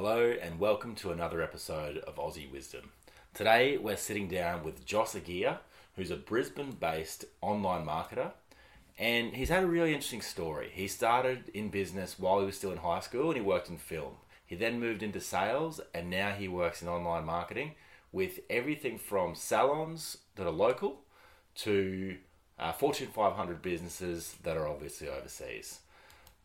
Hello and welcome to another episode of Aussie Wisdom. Today we're sitting down with Joss Aguirre, who's a Brisbane based online marketer, and he's had a really interesting story. He started in business while he was still in high school and he worked in film. He then moved into sales and now he works in online marketing with everything from salons that are local to uh, Fortune 500 businesses that are obviously overseas.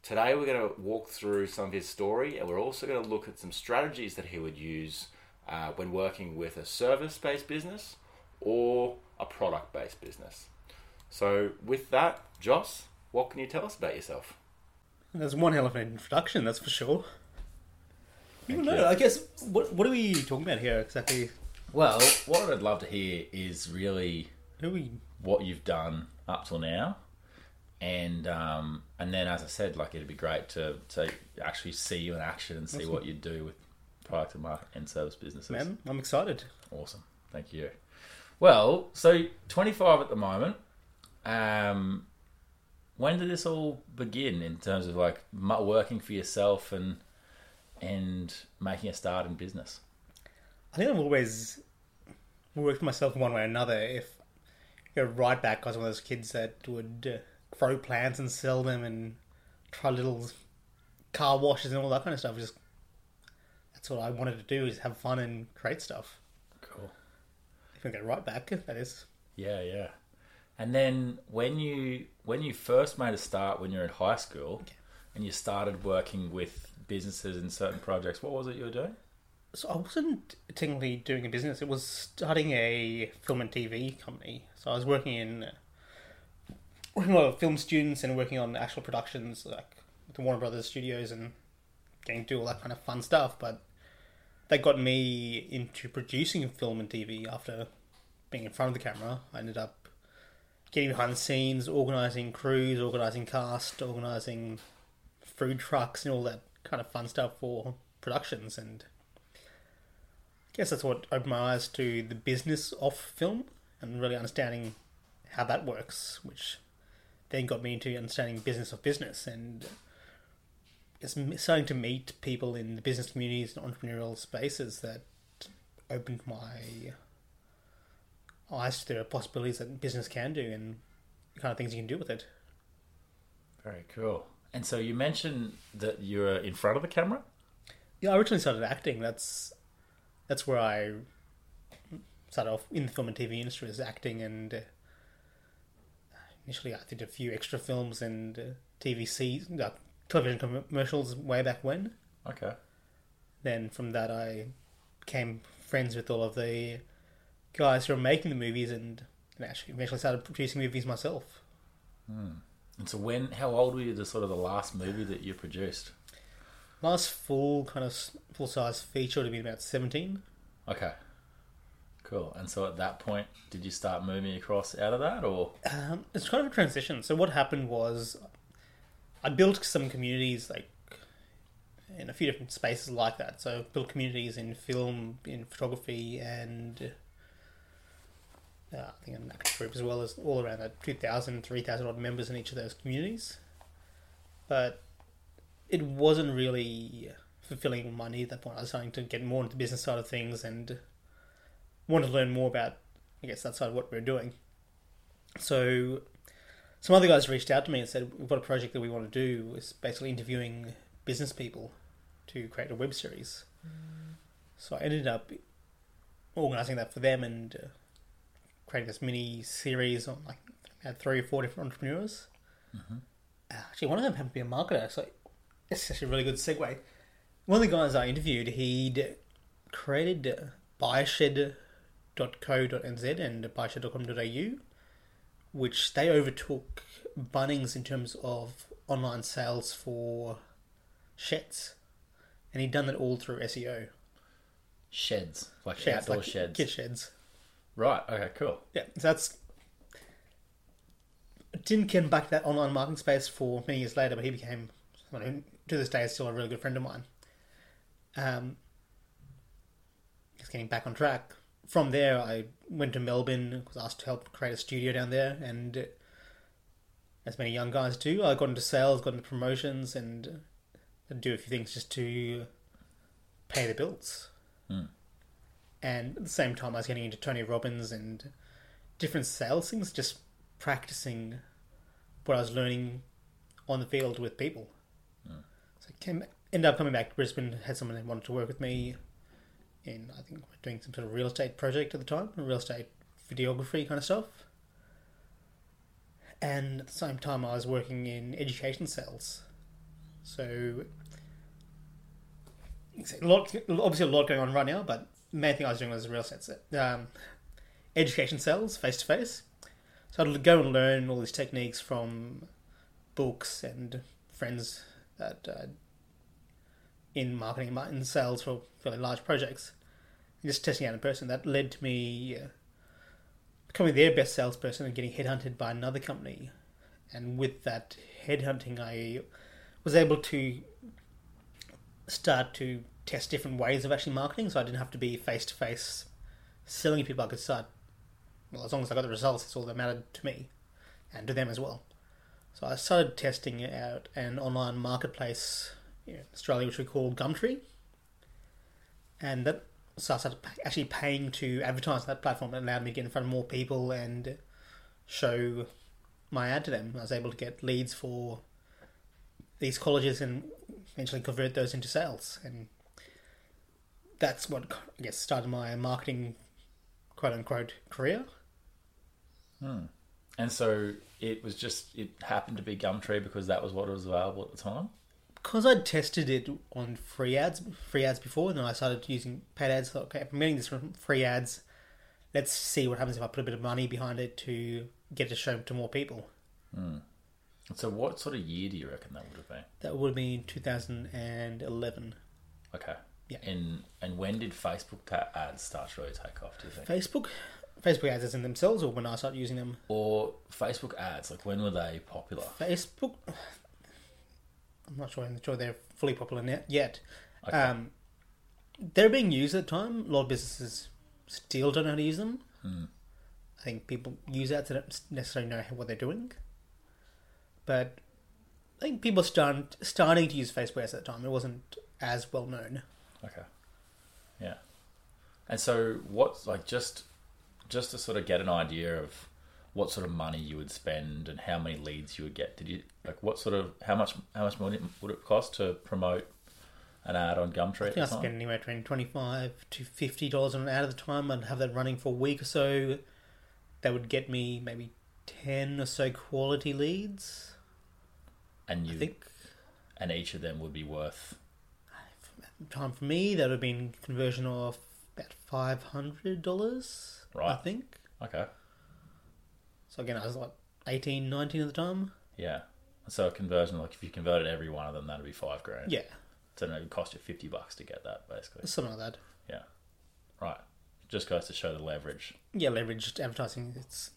Today, we're going to walk through some of his story and we're also going to look at some strategies that he would use uh, when working with a service based business or a product based business. So, with that, Joss, what can you tell us about yourself? There's one hell of an introduction, that's for sure. I don't Thank know. you. I guess what what are we talking about here exactly? Well, what I'd love to hear is really Who we? what you've done up till now, and um, and then as I said, like it'd be great to to actually see you in action and see what you do with product and market and service businesses. Man, I'm excited. Awesome, thank you. Well, so twenty five at the moment. Um, when did this all begin in terms of like working for yourself and and making a start in business? I think I've always worked for myself one way or another. If you go right back, I was one of those kids that would uh, grow plants and sell them and try little car washes and all that kind of stuff. Just that's what I wanted to do is have fun and create stuff. Cool. If I go right back, that is. Yeah, yeah. And then when you when you first made a start when you were in high school and you started working with businesses in certain projects, what was it you were doing? So I wasn't technically doing a business. It was starting a film and TV company. So I was working in working with film students and working on actual productions like the Warner Brothers studios and getting to do all that kind of fun stuff. But that got me into producing film and TV after being in front of the camera. I ended up getting behind the scenes, organizing crews, organizing cast, organizing food trucks and all that kind of fun stuff for productions and I guess that's what opened my eyes to the business of film and really understanding how that works, which then got me into understanding business of business and it's starting to meet people in the business communities and entrepreneurial spaces that opened my eyes to the possibilities that business can do and the kind of things you can do with it. Very cool. And so you mentioned that you were in front of the camera? Yeah, I originally started acting. That's that's where I started off in the film and TV industry as acting, and initially I did a few extra films and uh, TV se- uh, television commercials way back when. Okay. Then from that I became friends with all of the guys who were making the movies, and, and actually eventually started producing movies myself. And so when how old were you to sort of the last movie that you produced? Last full kind of full size feature would have been about seventeen. Okay. Cool. And so at that point, did you start moving across out of that or Um, it's kind of a transition. So what happened was, I built some communities like in a few different spaces like that. So built communities in film, in photography, and uh, I think an acting group as well as all around that 2,000, 3,000 odd members in each of those communities. But it wasn't really fulfilling my need at that point. I was starting to get more into the business side of things and wanted to learn more about, I guess, that side of what we're doing. So some other guys reached out to me and said, "We've got a project that we want to do. It's basically interviewing business people to create a web series." So I ended up organizing that for them and uh, creating this mini series on like I had three or four different entrepreneurs. Uh, actually, one of them happened to be a marketer, so it's actually a really good segue. One of the guys I interviewed, he'd created uh, buyshed.co.nz and buyshed.com.au which they overtook Bunnings in terms of online sales for sheds, and he'd done that all through SEO. sheds? Like Sheds, outdoor like sheds. kid sheds. Right, okay, cool. Yeah, so that's. Didn't get back to that online marketing space for many years later, but he became, to this day, is still a really good friend of mine. Um, just getting back on track. From there, I went to Melbourne, was asked to help create a studio down there, and as many young guys do, I got into sales, got into promotions, and do a few things just to pay the bills. Mm. And at the same time, I was getting into Tony Robbins and different sales things, just practicing what I was learning on the field with people. Mm. So I came, ended up coming back to Brisbane, had someone that wanted to work with me in, I think, we're doing some sort of real estate project at the time, real estate videography kind of stuff. And at the same time, I was working in education sales. So, a lot, obviously, a lot going on right now, but the main thing I was doing was real estate um, education sales face to face. So I'd go and learn all these techniques from books and friends that uh, in marketing and sales for fairly large projects, just testing out in person. That led to me uh, becoming their best salesperson and getting headhunted by another company. And with that headhunting, I was able to start to test different ways of actually marketing. So I didn't have to be face to face selling people. I could start, well, as long as I got the results, it's all that mattered to me and to them as well. So I started testing out an online marketplace in Australia, which we call Gumtree. And that so I started actually paying to advertise that platform. It allowed me to get in front of more people and show my ad to them. I was able to get leads for these colleges and eventually convert those into sales. And that's what I guess started my marketing quote unquote career. Hmm. And so it was just it happened to be Gumtree because that was what was available at the time. Because I'd tested it on free ads, free ads before, and then I started using paid ads. Thought, okay, if I'm getting this from free ads, let's see what happens if I put a bit of money behind it to get it shown to more people. Hmm. So, what sort of year do you reckon that would have been? That would have been 2011. Okay. Yeah. And and when did Facebook ta- ads start to really take off? Do you think? Facebook, Facebook ads as in themselves, or when I started using them. Or Facebook ads? Like when were they popular? Facebook. I'm not sure. I'm not sure they're fully popular net yet. Okay. Um, they're being used at the time. A lot of businesses still don't know how to use them. Hmm. I think people use that don't necessarily know what they're doing. But I think people start, starting to use Facebook at the time. It wasn't as well known. Okay. Yeah. And so, what's like just just to sort of get an idea of what sort of money you would spend and how many leads you would get? Did you like what sort of how much how much money would it cost to promote an ad on Gumtree? I think I spent anywhere between twenty five to fifty dollars on an ad at the time. I'd have that running for a week or so. That would get me maybe ten or so quality leads. and you I think and each of them would be worth time for me that would have been conversion of about five hundred dollars. Right. I think. okay. So again, I was like 18, 19 at the time. Yeah. So a conversion, like if you converted every one of them, that'd be five grand. Yeah, So it would cost you fifty bucks to get that, basically. something like that. Yeah. Right. Just goes to show the leverage. Yeah, leveraged advertising. It's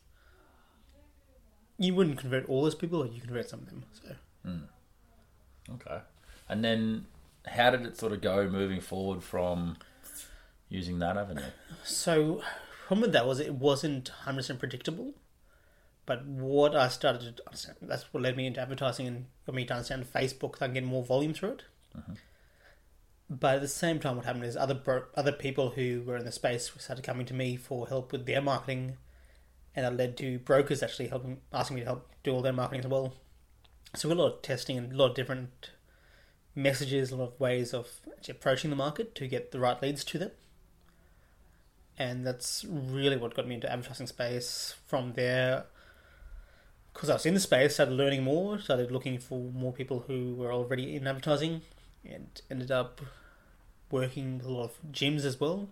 you wouldn't convert all those people, or you convert some of them. So hmm. Okay. And then how did it sort of go moving forward from using that avenue? So, problem with that was it wasn't 100% predictable. But what I started to understand, that's what led me into advertising and got me to understand Facebook, I can get more volume through it. Mm-hmm. But at the same time, what happened is other bro- other people who were in the space started coming to me for help with their marketing, and that led to brokers actually helping, asking me to help do all their marketing as well. So we got a lot of testing and a lot of different messages, a lot of ways of actually approaching the market to get the right leads to them and that's really what got me into advertising space. From there, because I was in the space, started learning more, started looking for more people who were already in advertising, and ended up working with a lot of gyms as well.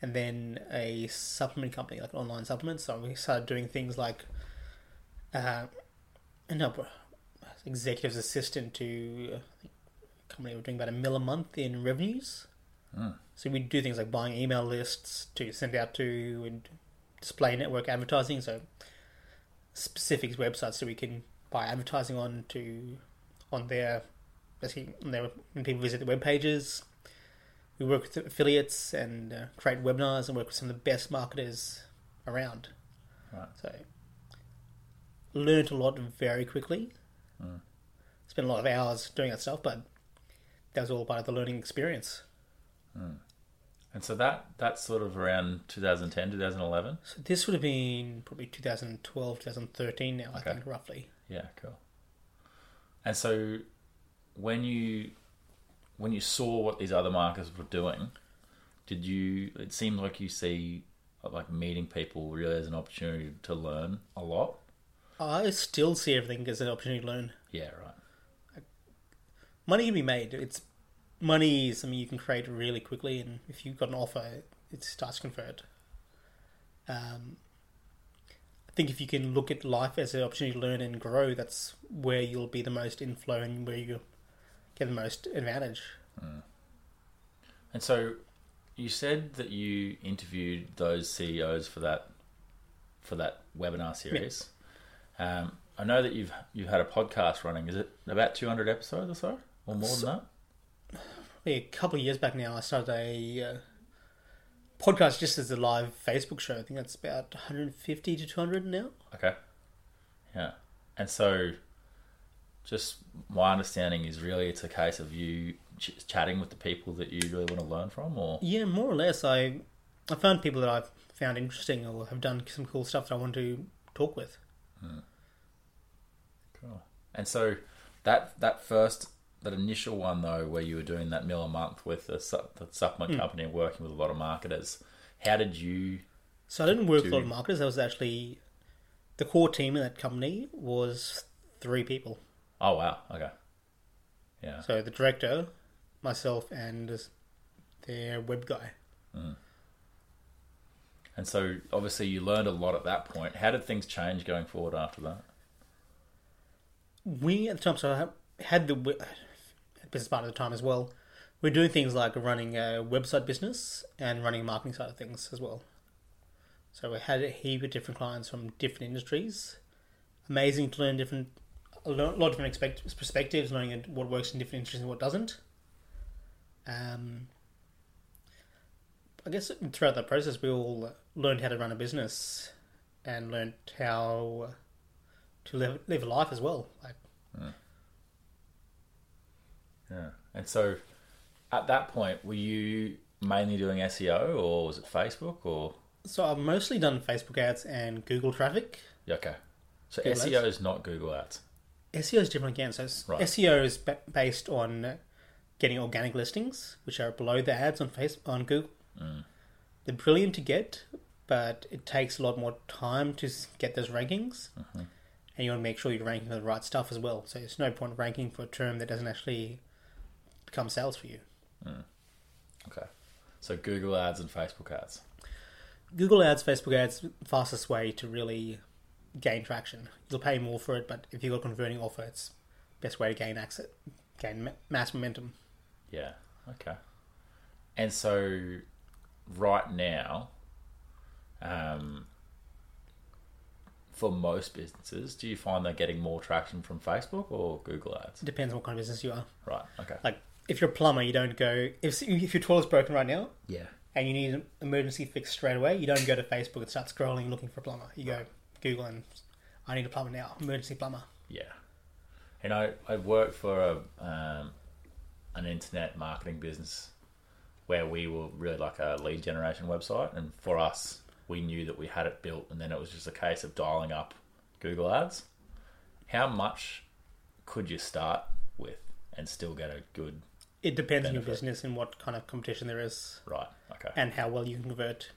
And then a supplement company, like an online supplement. So we started doing things like, uh, and up executive's assistant to a company we're doing about a mil a month in revenues. Mm. So we do things like buying email lists to send out to and display network advertising. So specific websites so we can buy advertising on to on their basically on their, when people visit the web pages. We work with affiliates and uh, create webinars and work with some of the best marketers around. Right. So learned a lot very quickly. Mm. Spent a lot of hours doing that stuff, but that was all part of the learning experience. And so that that's sort of around 2010, 2011. So this would have been probably 2012, 2013 now, I Okay. think, roughly. Yeah, cool. And so when you when you saw what these other markets were doing, did you? It seemed like you see like meeting people really as an opportunity to learn a lot. I still see everything as an opportunity to learn. Yeah, right. Money can be made. It's money is something you can create really quickly, and if you've got an offer, it starts to convert. Um, I think if you can look at life as an opportunity to learn and grow, that's where you'll be the most inflow and where you get the most advantage. And so you said that you interviewed those CEOs for that for that webinar series. Um, I know that you've you've had a podcast running. Is it about 200 episodes or so, or more than that? A couple of years back now, I started a uh, podcast just as a live Facebook show. I think that's about 150 to 200 now. Okay. Yeah. And so, just my understanding is really it's a case of you ch- chatting with the people that you really want to learn from, or Yeah, more or less. I I found people that I've found interesting or have done some cool stuff that I want to talk with. Cool. And so that that first that initial one though, where you were doing that mill a month with the, su- the supplement hmm. company and working with a lot of marketers, how did you? So I didn't work with a lot of marketers. I was actually the core team in that company was three people. Oh wow, okay, yeah, So the director, myself, and their web guy. Hmm. and so obviously you learned a lot at that point. How did things change going forward after that? we at the time so I had the business partner at the time as well. We're doing things like running a website business and running a marketing side of things as well. So we had a heap of different clients from different industries. Amazing to learn different, a lot of different expect- perspectives, learning what works in different industries and what doesn't. Um, I guess throughout that process, we all learned how to run a business and learned how to live live a life as well. Like Yeah, and so at that point, were you mainly doing SEO, or was it Facebook, or so, I've mostly done Facebook ads and Google traffic. Yeah, okay? So Google SEO Ads? is not Google Ads. SEO is different again. So it's- Right. SEO is ba- based on getting organic listings, which are below the ads on face on Google. Mm. They're brilliant to get, but it takes a lot more time to get those rankings, mm-hmm. and you want to make sure you're ranking for the right stuff as well. So there's no point ranking for a term that doesn't actually become sales for you. Okay. So Google Ads and Facebook Ads. Google ads, Facebook ads, fastest way to really gain traction. You'll pay more for it, but if you've got a converting offer, it's best way to gain access, gain mass momentum. Yeah. Okay. And so, right now, um, for most businesses, do you find they're getting more traction from Facebook or Google Ads? Depends on what kind of business you are. Right. Okay. Like if you're a plumber, you don't go if if your toilet's broken right now Yeah. and you need an emergency fix straight away. You don't go to Facebook and start scrolling looking for a plumber. You go Google and I need a plumber now, emergency plumber. Yeah. And I, I worked for a, um, an internet marketing business where we were really like a lead generation website. And for us, we knew that we had it built and then it was just a case of dialing up Google Ads. How much could you start with and still get a good, It depends on your business and what kind of competition there is right? Okay. and how well you can convert.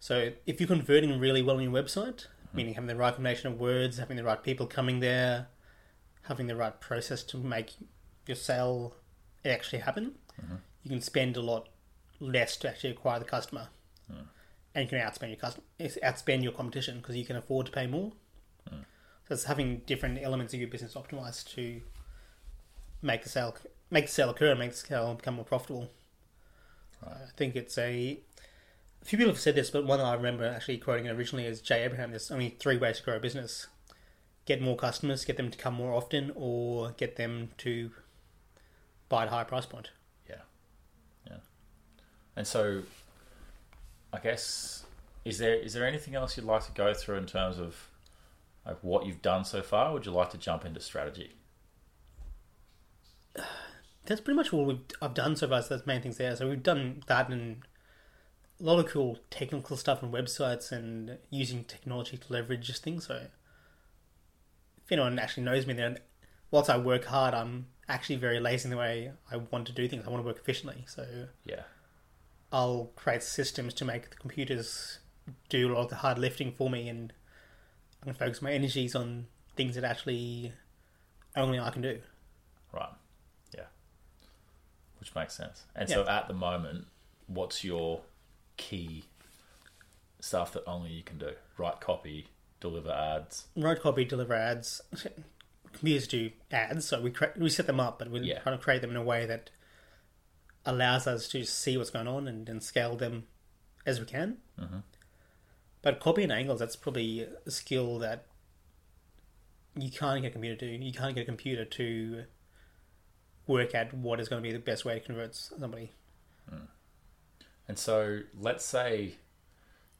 So if you're converting really well on your website, Hmm. meaning having the right combination of words, having the right people coming there, having the right process to make your sale actually happen, Mm-hmm. you can spend a lot less to actually acquire the customer, Hmm. and you can outspend your customer, outspend your competition because you can afford to pay more. Hmm. So it's having different elements of your business optimized to make the sale make the sale occur, and make the sale become more profitable. I think it's a a few people have said this, but one I remember actually quoting it originally is Jay Abraham. There's only three ways to grow a business: get more customers, get them to come more often, or get them to buy at a higher price point. Yeah. Yeah. And so I guess is there is there anything else you'd like to go through in terms of like what you've done so far? Would you like to jump into strategy? that's pretty much all we've I've done so far. So that's the main things there. So we've done that and a lot of cool technical stuff on websites and using technology to leverage things. So if anyone actually knows me, then whilst I work hard, I'm actually very lazy in the way I want to do things. I want to work efficiently. So Yeah. I'll create systems to make the computers do a lot of the hard lifting for me, and I can focus my energies on things that actually only I can do. Right. Yeah. Which makes sense. And so at the moment, what's your key stuff that only you can do? Write copy, deliver ads. Write copy, deliver ads. Computers do ads, so we cre- we set them up, but we're Yeah. trying to create them in a way that allows us to see what's going on and, and scale them as we can. Mhm. But copy and angles, that's probably a skill that you can't get a computer to. You can't get a computer to work out what is going to be the best way to convert somebody. Hmm. And so let's say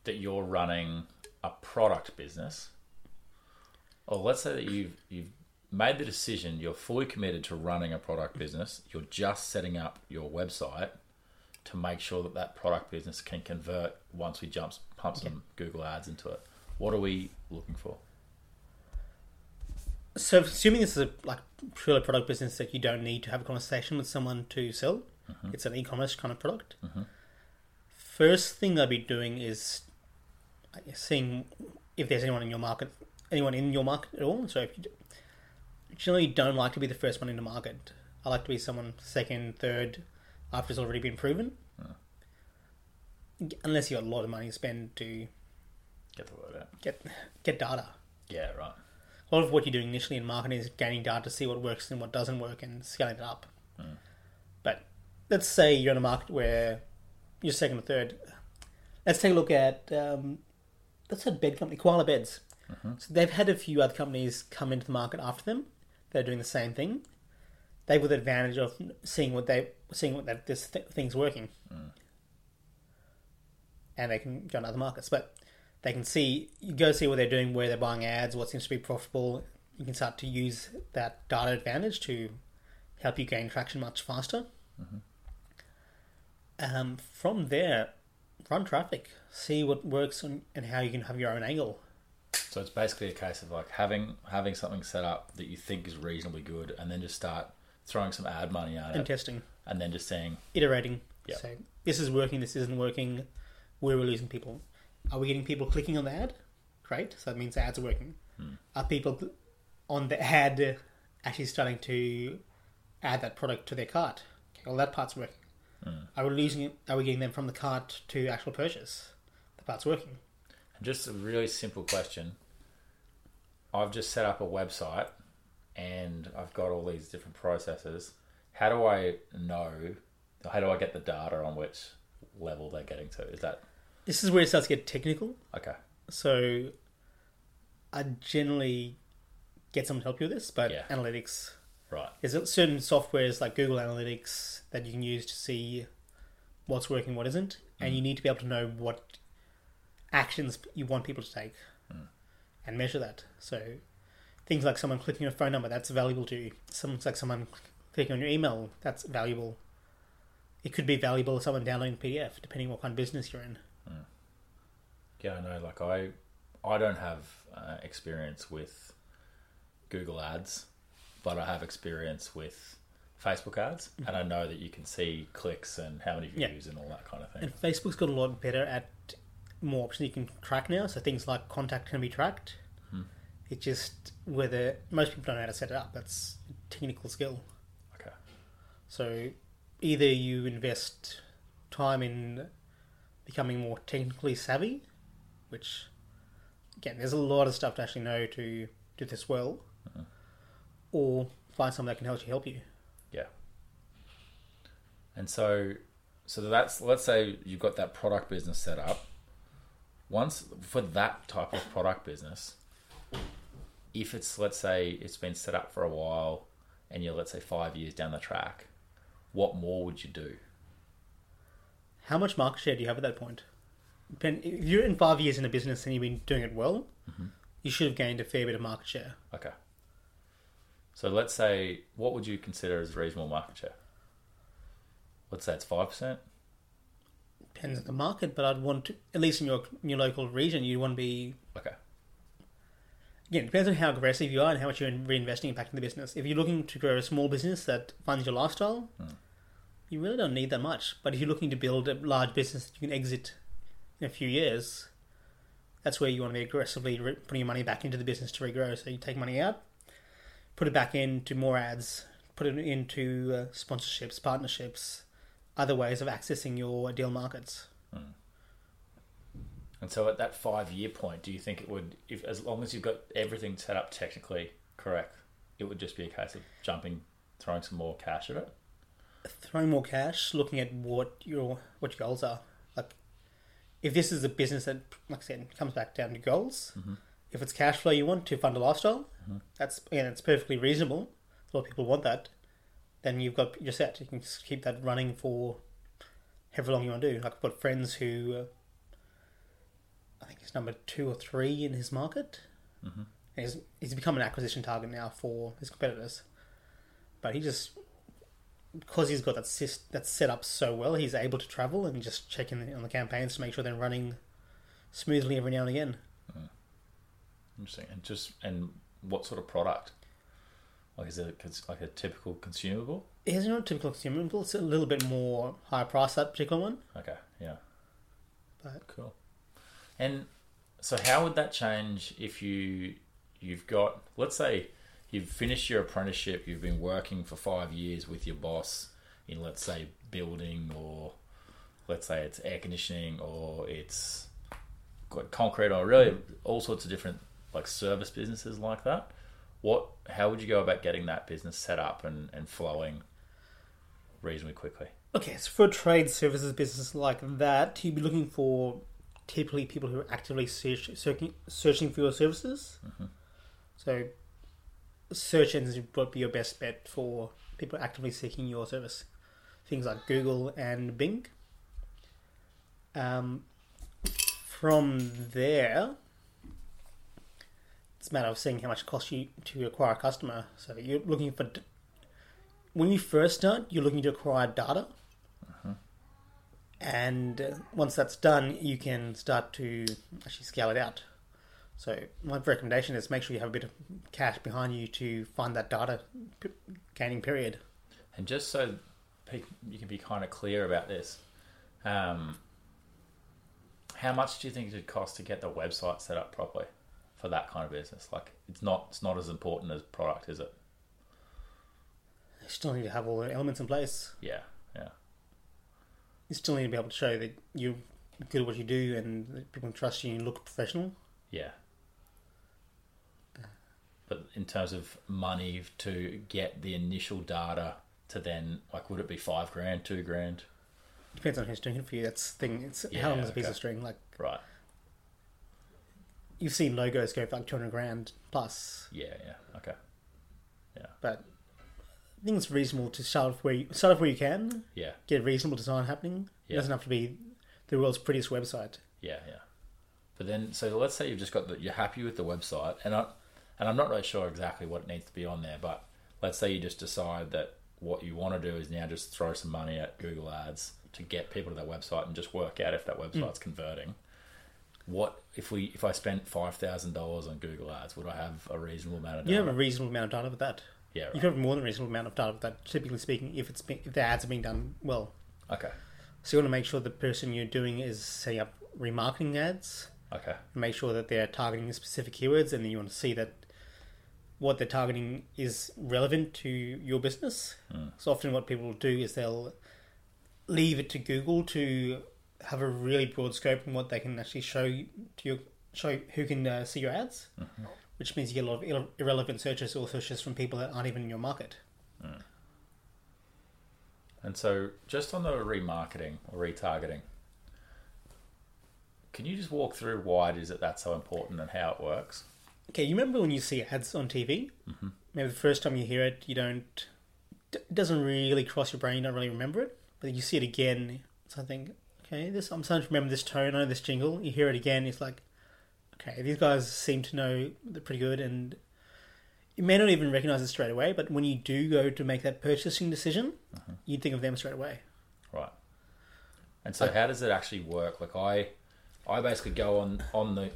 that you're running a product business. Or let's say that you've you've made the decision, you're fully committed to running a product business. You're just setting up your website to make sure that that product business can convert once we jump pump some Google ads into it. What are we looking for? So, assuming this is a like purely product business that you don't need to have a conversation with someone to sell, mm-hmm. it's an e-commerce kind of product. Mm-hmm. First thing I'd be doing is seeing if there's anyone in your market, anyone in your market at all. So, if you generally don't like to be the first one in the market, I like to be someone second, third, after it's already been proven. Unless you got a lot of money to spend to Get the word out. get get data. Yeah, right. A lot of what you're doing initially in marketing is gaining data to see what works and what doesn't work and scaling it up. Hmm. But let's say you're in a market where you're second or third. Let's take a look at um, let's say bed company Koala Beds. Mm-hmm. So they've had a few other companies come into the market after them. They're doing the same thing. They've got the advantage of seeing what they seeing what that this th- thing's working, hmm. and they can go to other markets. But they can see you go see what they're doing, where they're buying ads, what seems to be profitable. You can start to use that data advantage to help you gain traction much faster. Um, from there, run traffic, see what works and, and how you can have your own angle. So it's basically a case of like having having something set up that you think is reasonably good, and then just start throwing some ad money at and it, and testing, and then just saying, iterating. Yep. So this is working, this isn't working. Where we're losing people. Are we getting people clicking on the ad? Great. So that means the ads are working. Hmm. Are people on the ad actually starting to add that product to their cart? Okay, well, that part's working. Hmm. Are we losing it? Are we getting them from the cart to actual purchase? The part's working. Just a really simple question. I've just set up a website and I've got all these different processes. How do I know? How do I get the data on which level they're getting to? Is that This is where it starts to get technical. okay? So I generally get someone to help you with this, but Yeah. analytics Right. There's certain softwares like Google Analytics that you can use to see what's working, what isn't, and you mm. need to be able to know what actions you want people to take mm. and measure that. So things like someone clicking on a phone number, that's valuable to you. Someone's like someone clicking on your email, that's valuable. It could be valuable to someone downloading a PDF, depending on what kind of business you're in. Mm. Yeah, I know. Like I, I don't have uh, experience with Google Ads, but I have experience with Facebook ads, mm-hmm. and I know that you can see clicks and how many Yeah. views and all that kind of thing. And Facebook's got a lot better at more options you can track now. So things like contact can be tracked. Hmm. It's just whether most people don't know how to set it up. That's a technical skill. Okay. So either you invest time in becoming more technically savvy, which again, there's a lot of stuff to actually know to do this well, uh-huh. or find someone that can actually help you. Yeah. And so, so that's let's say you've got that product business set up. Once for that type of product business, if it's let's say it's been set up for a while, and you're let's say five years down the track, what more would you do? How much market share do you have at that point? Depend- If you're in five years in a business and you've been doing it well, mm-hmm. you should have gained a fair bit of market share. Okay. So let's say, what would you consider as reasonable market share? What's that? It's five percent. Depends on the market, but I'd want to, at least in your in your local region, you want to be Okay. again. It depends on how aggressive you are and how much you're reinvesting back in the business. If you're looking to grow a small business that funds your lifestyle, hmm. You really don't need that much. But if you're looking to build a large business that you can exit in a few years, that's where you want to be aggressively re- putting your money back into the business to regrow. So you take money out, put it back into more ads, put it into uh, sponsorships, partnerships, other ways of accessing your deal markets. And so at that five year point, do you think it would, if as long as you've got everything set up technically correct, it would just be a case of jumping, throwing some more cash at it? Throwing more cash, looking at what your what your goals are. Like, if this is a business that, like I said, comes back down to goals. If it's cash flow you want to fund a lifestyle, that's and it's perfectly reasonable. A lot of people want that. Then you've got you're set. You can just keep that running for however long you want to do. Like I've got friends who, uh, I think he's number two or three in his market. Mm-hmm. He's he's become an acquisition target now for his competitors, but he just because he's got that sys- that's set up so well, he's able to travel and just check in on the campaigns to make sure they're running smoothly every now and again. Hmm. Interesting. And just, and what sort of product? Like, is it like a typical consumable? It is not a typical consumable; it's a little bit more higher price that particular one. Okay, yeah. But Cool. And so, how would that change if you you've got, let's say, you've finished your apprenticeship, you've been working for five years with your boss in, let's say, building, or let's say it's air conditioning, or it's concrete, or really all sorts of different like service businesses like that. What? How would you go about getting that business set up and, and flowing reasonably quickly? okay, so for a trade services business like that, you'd be looking for typically people who are actively search, searching searching for your services. Mm-hmm. So, search engines would be your best bet for people actively seeking your service. Things like Google and Bing. Um, from there, it's a matter of seeing how much it costs you to acquire a customer. So you're looking for when you first start, you're looking to acquire data, and uh, once that's done, you can start to actually scale it out. So my recommendation is make sure you have a bit of cash behind you to fund that data p- gaining period. And just so you can be kind of clear about this, um, how much do you think it would cost to get the website set up properly for that kind of business? Like, it's not it's not as important as product, is it? You still need to have all the elements in place. Yeah, yeah, You still need to be able to show that you're good at what you do and that people can trust you and look professional. yeah. But in terms of money to get the initial data to then, like, would it be five grand, two grand? Depends on who's doing it for you. That's the thing. It's Yeah, how long is a piece okay. of string? Like Right. you've seen logos go for like two hundred grand plus, Yeah, yeah. Okay. Yeah but I think it's reasonable to start off where you start off where you can, Yeah, get a reasonable design happening. It doesn't have to be the world's prettiest website. Yeah, yeah. But then, so let's say you've just got the, you're happy with the website, and I, and I'm not really sure exactly what it needs to be on there, but let's say you just decide that what you want to do is now just throw some money at Google Ads to get people to that website and just work out if that hmm. website's converting. What if we if I spent five thousand dollars on Google Ads, would I have a reasonable amount of You data? have a reasonable amount of data with that. yeah, You right. can have more than a reasonable amount of data with that. Typically speaking, if it's been, if the ads are being done well, Okay, so you want to make sure the person you're doing is setting up remarketing ads. okay, make sure that they're targeting specific keywords and then you want to see that what they're targeting is relevant to your business. Hmm. So often what people will do is they'll leave it to Google to have a really broad scope in what they can actually show to your show who can uh, see your ads, mm-hmm. which means you get a lot of irre- irrelevant searches or searches from people that aren't even in your market. Hmm. And so, just on the remarketing or retargeting, can you just walk through why it is that that's so important and how it works? Okay, you remember when you see ads on TV? Mm-hmm. Maybe the first time you hear it, you don't. It doesn't really cross your brain. You don't really remember it, but you see it again. So I think, okay, this I'm starting to remember this tone. I know this jingle. You hear it again. It's like, okay, these guys seem to know they're pretty good, and you may not even recognize it straight away. But when you do go to make that purchasing decision, you'd think of them straight away. Right. And so, how does it actually work? Like, I, I basically go on on the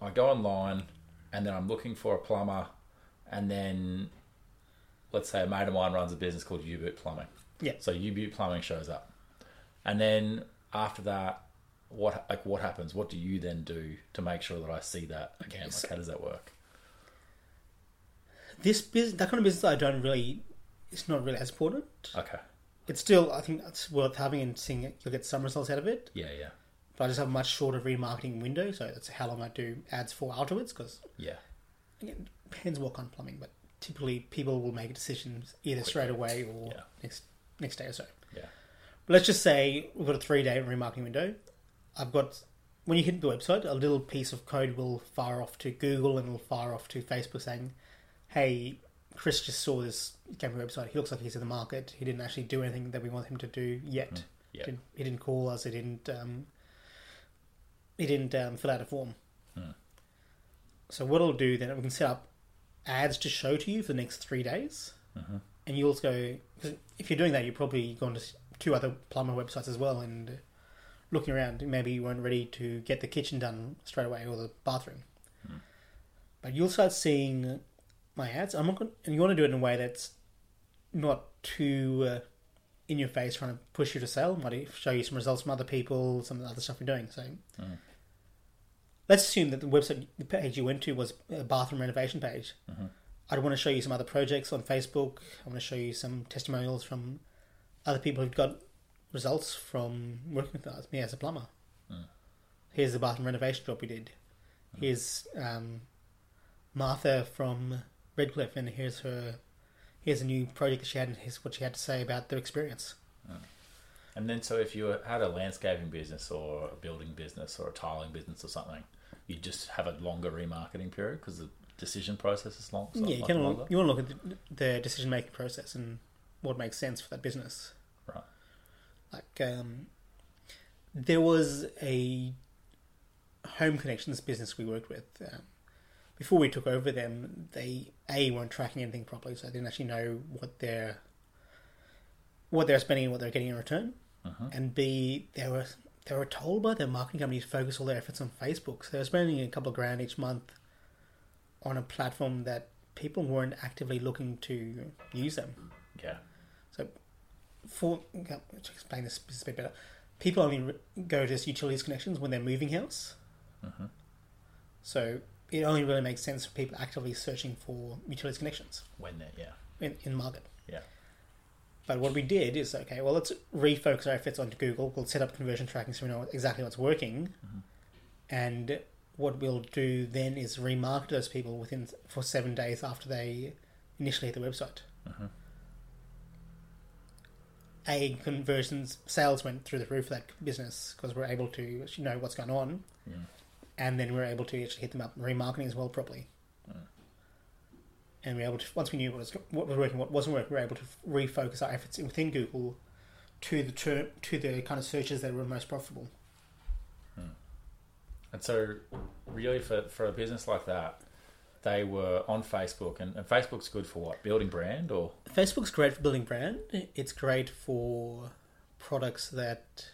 I go online, and then I'm looking for a plumber, and then, let's say a mate of mine runs a business called U Boot Plumbing. Yeah. So U Boot Plumbing shows up, and then after that, what like what happens? What do you then do to make sure that I see that again? Like, how does that work? This business, that kind of business, I don't really. It's not really as important. Okay. It's still, I think, it's worth having and seeing it. You'll get some results out of it. Yeah, yeah, But I just have a much shorter remarketing window, so that's how long I do ads for afterwards. Because yeah. it depends what kind of plumbing, but typically people will make decisions either straight away or Yeah. next next day or so. Yeah. But let's just say we've got a three day remarketing window. I've got when you hit the website, a little piece of code will fire off to Google and it'll fire off to Facebook saying, "Hey, Chris just saw this to website. He looks like he's in the market. He didn't actually do anything that we want him to do yet. Yeah. Didn't- He didn't call us. He didn't. Um, he didn't um, fill out a form. Hmm. So what it'll do then, we can set up ads to show to you for the next three days, Mm-hmm. and you'll go. 'cause If you're doing that, you're probably going to two other plumber websites as well, and looking around. Maybe you weren't ready to get the kitchen done straight away or the bathroom, Hmm. but you'll start seeing my ads. I'm not going, and you want to do it in a way that's not too uh, in your face, trying to push you to sell. Might show you some results from other people, some of the other stuff you're doing. So Mm. Let's assume that the website, the page you went to was a bathroom renovation page. Mhm. I'd want to show you some other projects on Facebook. I want to show you some testimonials from other people who've got results from working with us, me as a plumber. Mm. Here's the bathroom renovation job we did. Here's um, Martha from Redcliffe, and here's her. Here's a new project that she had, and here's what she had to say about their experience. And then, so if you had a landscaping business or a building business or a tiling business or something, you just have a longer remarketing period because the decision process is long. so yeah, you can longer. you want to look at the, the decision making process and what makes sense for that business. Right. Like, um, there was a home connections business we worked with. Um, before we took over them, they a weren't tracking anything properly, so they didn't actually know what they're what they're spending and what they're getting in return. Mhm. And b they were they were told by their marketing company to focus all their efforts on Facebook. So they were spending a couple of grand each month on a platform that people weren't actively looking to use them Yeah. So, for to explain this business a bit better, people only go to utilities connections when they're moving house. Mhm. So it only really makes sense for people actively searching for utilities connections When they're yeah. in, in market. Yeah. But what we did is okay. Well, let's refocus our efforts onto Google. We'll set up conversion tracking so we know exactly what's working, Mhm. and what we'll do then is remarket those people within for seven days after they initially hit the website. Mhm. A conversions sales went through the roof for that business because we're able to know what's going on, Mm. and then we're able to actually hit them up remarketing as well properly. And we're able to once we knew what was what was working, what wasn't working, we we're able to refocus our efforts within Google to the term to the kind of searches that were most profitable. Hmm. And so, really, for, for a business like that, they were on Facebook, and, and Facebook's good for what? Building brand or? Facebook's great for building brand. It's great for products that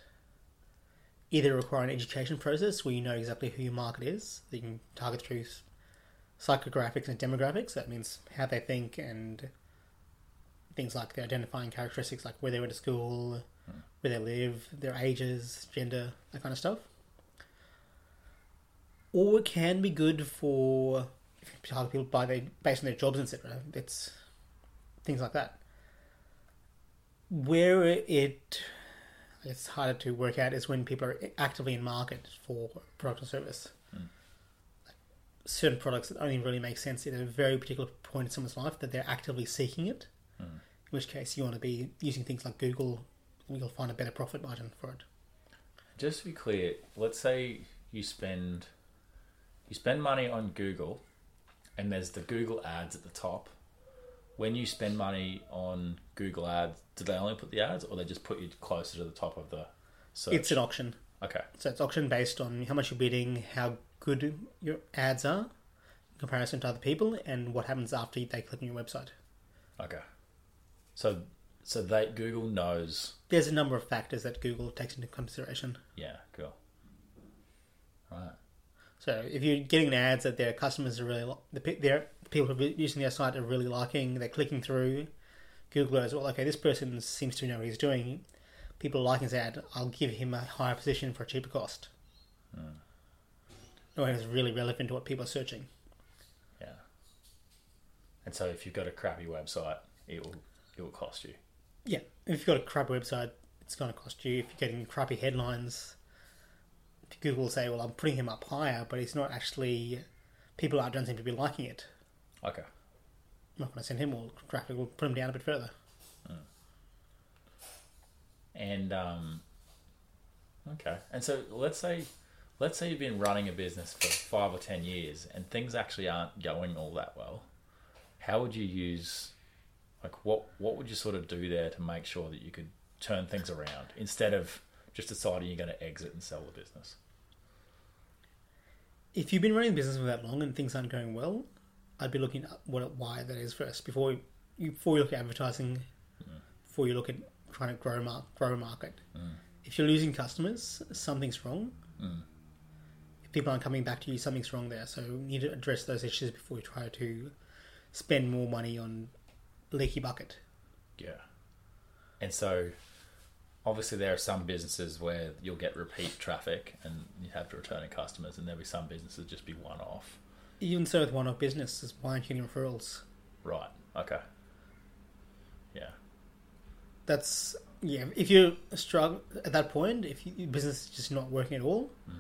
either require an education process where you know exactly who your market is. That you can target through psychographics and demographics. That means how they think and things like the identifying characteristics, like where they went to school, where they live, their ages, gender, that kind of stuff. Or it can be good for people by their based on their jobs, etc. It's things like that. Where it it's harder to work out is when people are actively in market for product or service. Mm. Certain products that only really make sense at a very particular point in someone's life that they're actively seeking it. Mm. In which case, you want to be using things like Google. and You'll find a better profit margin for it. Just to be clear, let's say you spend you spend money on Google, and there's the Google ads at the top. When you spend money on Google ads, do they only put the ads, or they just put you closer to the top of the search? It's an auction, okay. so it's auction based on how much you're bidding, how good your ads are in comparison to other people, and what happens after they click on your website. Okay. So So they Google knows. There's a number of factors that Google takes into consideration. Yeah, cool. Right. So if you're getting ads that their customers are really, the their people who are using their site are really liking, they're clicking through. Google goes, well, okay, this person seems to know what he's doing. People are liking his ad. I'll give him a higher position for a cheaper cost. Hmm. No, it's really relevant to what people are searching. Yeah. And so if you've got a crappy website, it will it will cost you. Yeah, if you've got a crap website, it's going to cost you. If you're getting crappy headlines, Google will say, well, I'm putting him up higher, but it's not actually. People don't seem to be liking it. Okay. I'm not going to send him more traffic. We'll put him down a bit further. And um, okay. And so let's say let's say you've been running a business for five or ten years, and things actually aren't going all that well. How would you use like what what would you sort of do there to make sure that you could turn things around instead of just deciding you're going to exit and sell the business? If you've been running a business for that long and things aren't going well, I'd be looking at what why that is first before you before you look at advertising, before you look at trying to grow mar- grow a market. Mm. If you're losing customers, something's wrong. If people aren't coming back to you, something's wrong there. So you need to address those issues before you try to spend more money on leaky bucket. Yeah. And so obviously there are some businesses where you'll get repeat traffic and you have to returning customers and there'll be some businesses just be one off. Even so, with one-off businesses, why aren't you getting referrals? Right. Okay. Yeah. That's yeah. If you struggle at that point, if you, your business is just not working at all, mm.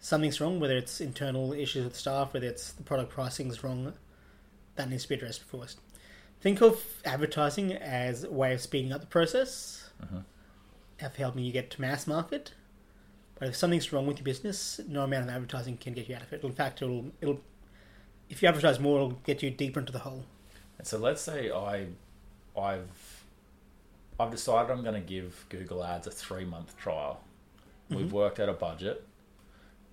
Something's wrong. Whether it's internal issues with staff, whether it's the product pricing is wrong, that needs to be addressed first. Think of advertising as a way of speeding up the process, mm-hmm. of helping you get to mass market. But if something's wrong with your business, no amount of advertising can get you out of it. In fact, it'll it'll if you advertise more, it'll get you deeper into the hole. And so let's say I I've I've decided I'm going to give Google Ads a 3 month trial. Mm-hmm. We've worked out a budget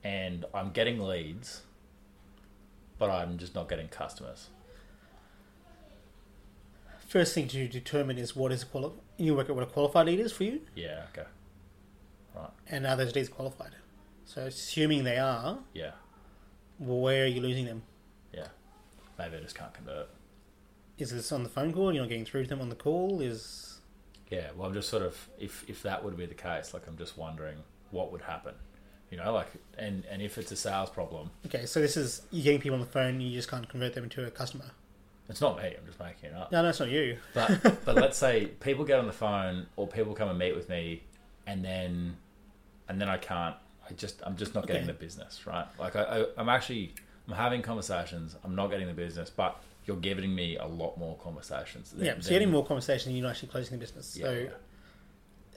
and I'm getting leads but I'm just not getting customers. First thing to determine is what is quali- you work out what a qualified lead is for you, Yeah, okay. Right. and are those leads qualified? So, assuming they are, Yeah. well, where are you losing them? Yeah. Maybe I just can't convert. Is this on the phone call? You're not getting through to them on the call? Is Yeah, well, I'm just sort of if if that would be the case, like I'm just wondering what would happen, you know, like and and if it's a sales problem, okay. So this is you getting people on the phone. You just can't convert them into a customer. it's not me. I'm just making it up. No, no, it's not you. But but let's say people get on the phone or people come and meet with me, and then and then I can't. I just I'm just not getting Okay. the business right. Like I, I I'm actually I'm having conversations. I'm not getting the business, but you're giving me a lot more conversations. than- yeah, so you're getting more conversation. You're not actually closing the business. So yeah.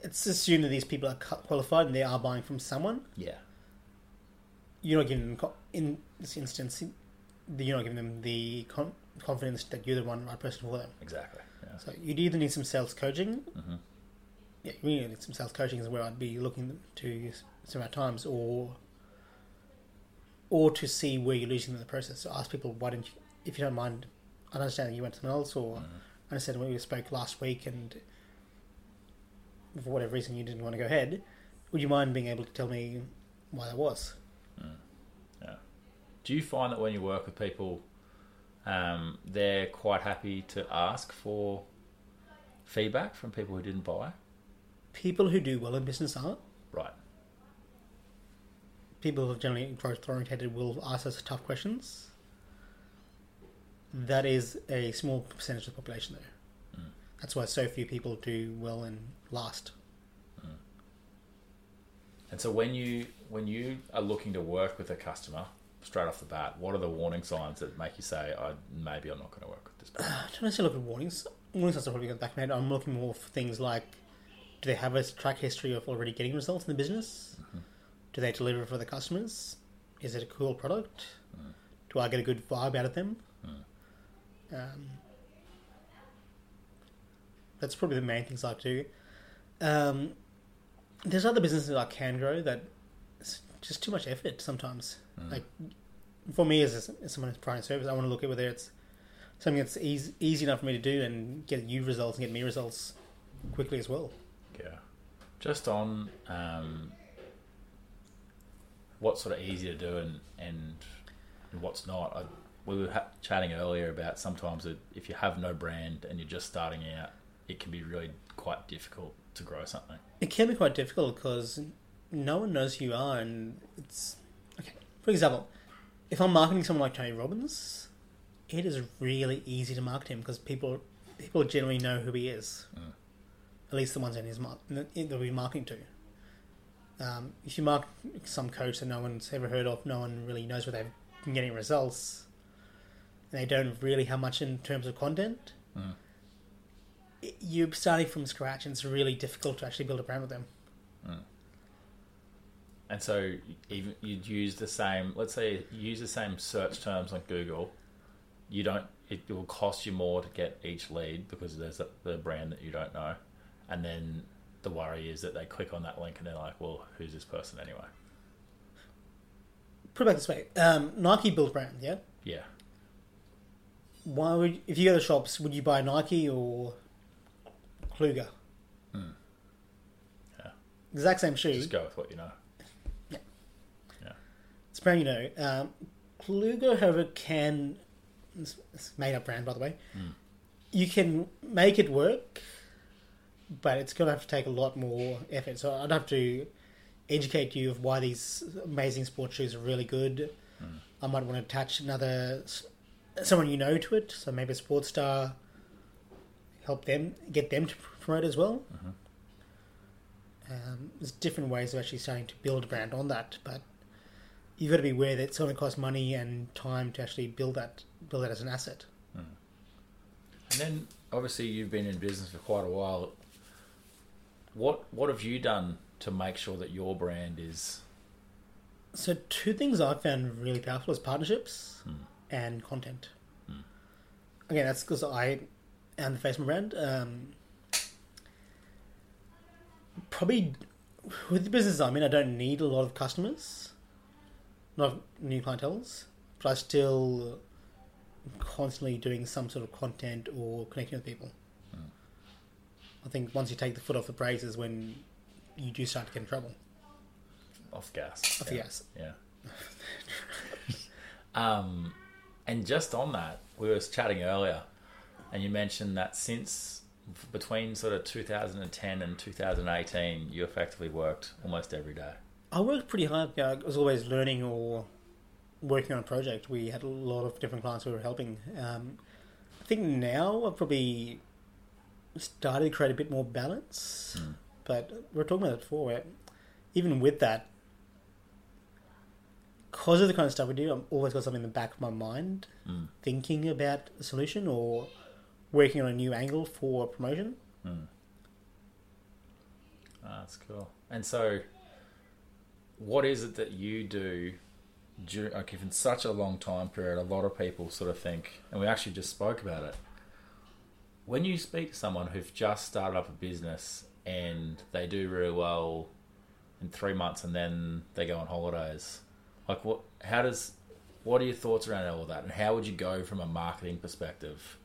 It's assumed that these people are qualified and they are buying from someone. yeah. You're not giving them co- in this instance. You're not giving them the con- confidence that you're the one right person for them. Exactly. Yeah. So you'd either need some sales coaching. Mhm. Yeah, you really need some sales coaching is where I'd be looking to some times, or or to see where you're losing in the process. So ask people, why didn't you, if you don't mind, I understand that you went to else, or Mhm. I understand when we spoke last week and for whatever reason you didn't want to go ahead. Would you mind being able to tell me why that was? Yeah. Do you find that when you work with people, um, they're quite happy to ask for feedback from people who didn't buy? People who do well in business aren't. Right. people who are generally growth oriented will ask us tough questions. That is a small percentage of the population, though. Mm. That's why so few people do well and last. And so when you when you are looking to work with a customer straight off the bat, what are the warning signs that make you say, I, maybe I'm not going to work with this person? I don't necessarily look at warnings. Warnings are probably got back my head. I'm looking more for things like do they have a track history of already getting results in the business? Do they deliver for the customers? Is it a cool product? Do I get a good vibe out of them? Um, that's probably the main things I do. Um, there's other businesses I can grow that it's just too much effort sometimes. Like for me as, as someone who's providing service, I want to look at whether it's something that's easy, easy enough for me to do and get you results and get me results. quickly as well. Yeah. Just on um, what's sort of easy to do and, and what's not. I, we were ha- chatting earlier about sometimes if you have no brand and you're just starting out, it can be really quite difficult to grow something. It can be quite difficult because no one knows who you are, and it's okay. For example, if I'm marketing someone like Tony Robbins, it is really easy to market him because people people generally know who he is. Mm. At least the ones in his mar- that we're marketing to. Um, if you market some coach that no one's ever heard of, no one really knows where they've been getting results, and they don't really have much in terms of content. Mm. You're starting from scratch, and it's really difficult to actually build a brand with them. And so even you'd use the same, let's say you use the same search terms on Google. You don't. It will cost you more to get each lead because there's a, the brand that you don't know, and then the worry is that they click on that link and they're like, "Well, who's this person anyway?" Put it back this way: um, Nike built brand, yeah. Yeah, Why would if you go to shops, would you buy Nike or Kluger? Hmm. Yeah. Exact same shoe. just go with what you know. Yeah. Yeah. It's a brand you know. Um, Kluger, however, can it's made up brand by the way. Mm. You can make it work, but it's going to have to take a lot more effort. So I'd have to educate you of why these amazing sports shoes are really good. Mm. I might want to attach another someone you know to it, so maybe a sports star. Help them get them to promote as well. Mhm. Um, there's different ways of actually starting to build a brand on that, but you've got to be aware that it's going to cost money and time to actually build that build that as an asset. And then obviously you've been in business for quite a while. What what have you done to make sure that your brand is? So two things I've found really powerful is partnerships Hmm. and content. Hmm. Again, that's because I am the face of my brand. Um, probably with the business I'm in, I don't need a lot of customers, not new clientels, but I still constantly doing some sort of content or connecting with people. Hmm. I think once you take the foot off the brakes is when you do start to get in trouble. Off gas. Off the yeah. gas. Yeah. um, and just on that, we were chatting earlier, and you mentioned that since between sort of 2010 and 2018, you effectively worked almost every day. I worked pretty hard. I was always learning or working on a project. We had a lot of different clients we were helping. Um, I think now I've probably started to create a bit more balance. Mm. But we were talking about it before. Even with that, because of the kind of stuff we do, I've always got something in the back of my mind, Mm. thinking about a solution or working on a new angle for promotion. Mm. Ah, that's cool. And so, what is it that you do? During, like, if in such a long time period, a lot of people sort of think, and we actually just spoke about it. When you speak to someone who've just started up a business and they do really well in three months, and then they go on holidays, like what? How does? What are your thoughts around all that, and how would you go from a marketing perspective?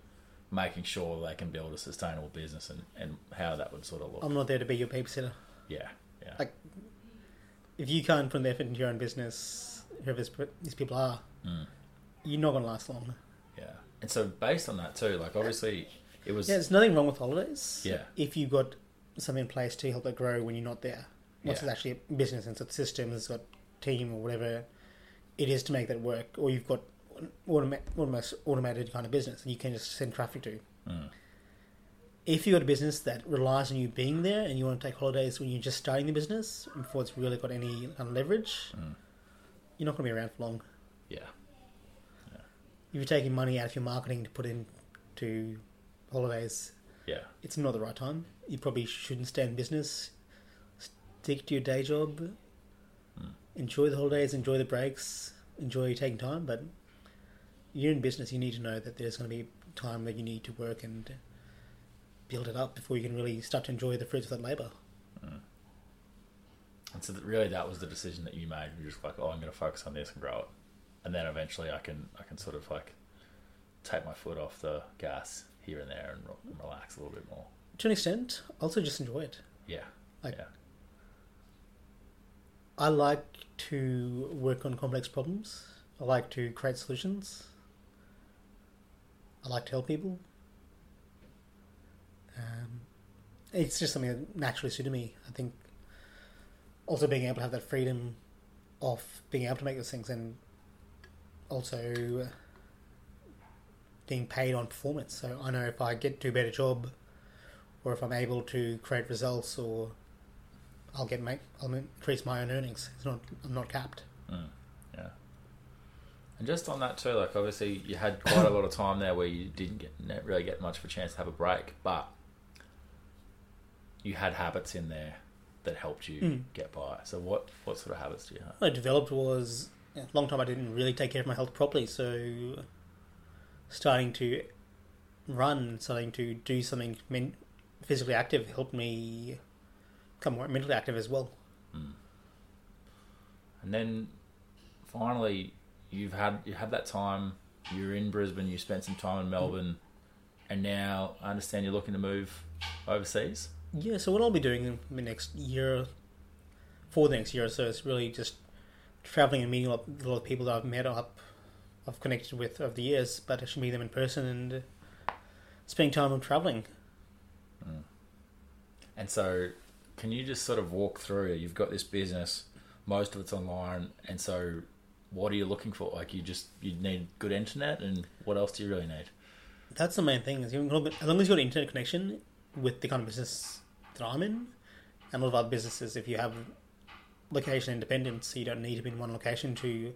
Making sure they can build a sustainable business and, and how that would sort of look. I'm not there to be your babysitter. yeah, yeah. Like- If you can't put an effort into your own business, whoever these people are, Mm, you're not going to last long. yeah. And so based on that too, like obviously it was Yeah, there's nothing wrong with holidays. Yeah. If you've got something in place to help it grow when you're not there. Once Yeah. it's actually a business and it's got systems, it's got team or whatever it is to make that work, or you've got automa- almost automated kind of business and you can just send traffic to. mm, If you've got a business that relies on you being there and you want to take holidays when you're just starting the business before it's really got any kind of leverage, mm, you're not going to be around for long. yeah, If you're taking money out of your marketing to put into holidays, yeah, it's not the right time. You probably shouldn't stay in business. Stick to your day job. Mm. Enjoy the holidays, enjoy the breaks, enjoy taking time. But you're in business, you need to know that there's going to be time that you need to work and build it up before you can really start to enjoy the fruits of that labour. Mm. And so that really that was the decision that you made. You're just like, oh, I'm going to focus on this and grow it, and then eventually I can I can sort of like take my foot off the gas here and there and, re- and relax a little bit more. to an extent, also just enjoy it. Yeah. Like- yeah. I like to work on complex problems. I like to create solutions. I like to help people. Um, it's just something that naturally suited me. I think also being able to have that freedom of being able to make those things and also being paid on performance. So I know if I get to a better job or if I'm able to create results or I'll get make I'll increase my own earnings. It's not I'm not capped. Mm, yeah. And just on that too, like obviously you had quite a lot of time there where you didn't get really get much of a chance to have a break, but you had habits in there that helped you Mm. get by. So what what sort of habits do you have? What I developed was a long time I didn't really take care of my health properly, so starting to run, starting to do something men- physically active helped me become more mentally active as well. And then finally, you've had you had that time. You're in Brisbane. You spent some time in Melbourne, and now I understand you're looking to move overseas. Yeah, so what I'll be doing in the next year, for the next year or so, is really just traveling and meeting a lot, a lot of people that I've met up, I've connected with over the years, but I should meet them in person and spending time on traveling. Hmm. And so, can you just sort of walk through? You've got this business, most of it's online, and so what are you looking for? Like, you just you need good internet, and what else do you really need? That's the main thing. Is as long as you've got internet connection with the kind of business that I'm in, and a lot of other businesses, if you have location independence, you don't need to be in one location to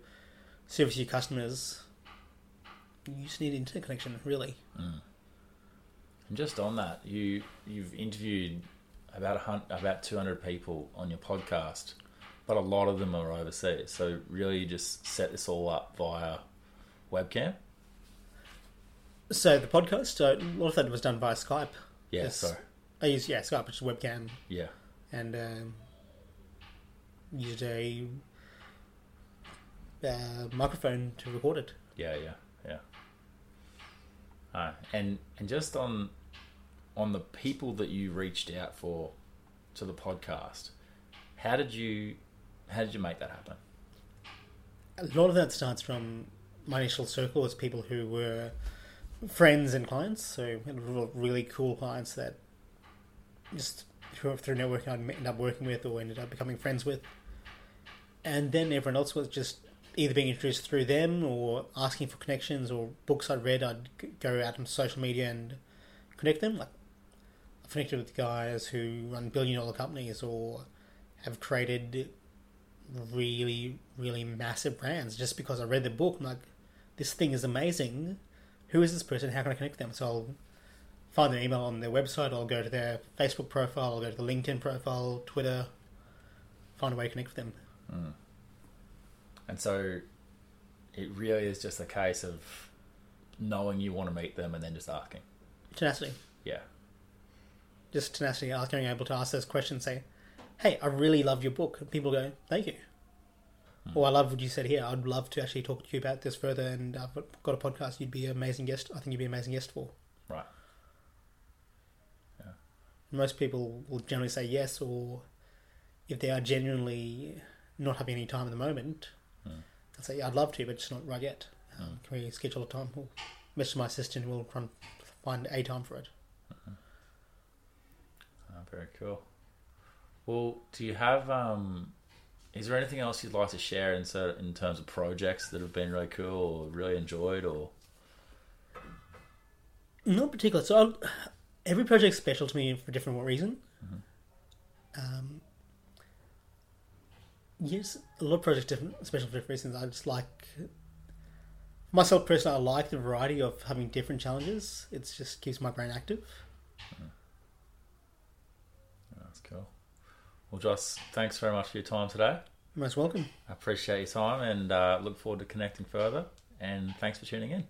service your customers. You just need internet connection, really. Mm. And just on that, you you've interviewed about a hun- about two hundred people on your podcast, but a lot of them are overseas. So really, you just set this all up via webcam. So the podcast, so a lot of that was done via Skype. Yeah. Yes. So I used yeah Skype, which is webcam, yeah. and um, used a uh, microphone to record it. Yeah, yeah, yeah. Uh, and and just on on the people that you reached out for to the podcast, how did you how did you make that happen? A lot of that starts from my initial circle as people who were friends and clients. So really cool clients that just through, networking I'd ended up working with or ended up becoming friends with. And then everyone else was just either being introduced through them or asking for connections or books I'd read. I'd go out on social media and connect them. Like I've connected with guys who run billion dollar companies or have created really, really massive brands just because I read the book. I'm like, this thing is amazing. Who is this person? How can I connect with them? So I'll find their email on their website. I'll go to their Facebook profile. I'll go to the LinkedIn profile, Twitter. Find a way to connect with them. Mm. And so it really is just a case of knowing you want to meet them and then just asking. Tenacity. Yeah. Just tenacity. Asking, able to ask those questions. Say, hey, I really love your book. And people go, thank you. Hmm. Or I love what you said here. I'd love to actually talk to you about this further. And I've got a podcast. You'd be an amazing guest. I think you'd be an amazing guest for. Right. Yeah. most people will generally say yes, or if they are genuinely not having any time at the moment, hmm. they'll say, yeah, I'd love to, but it's not right yet. Um, Can we schedule a time? We'll message my assistant, we'll try and find a time for it. Oh, very cool. Well, do you have? Um, is there anything else you'd like to share in so in terms of projects that have been really cool or really enjoyed or? Not particular. So I'll, every project's special to me for a different reason. Um, yes, a lot of projects different, special for different reasons. I just like myself personally. I like the variety of having different challenges. It just keeps my brain active. That's cool. Well, Joss, thanks very much for your time today. Most welcome. I appreciate your time and uh, look forward to connecting further. And thanks for tuning in.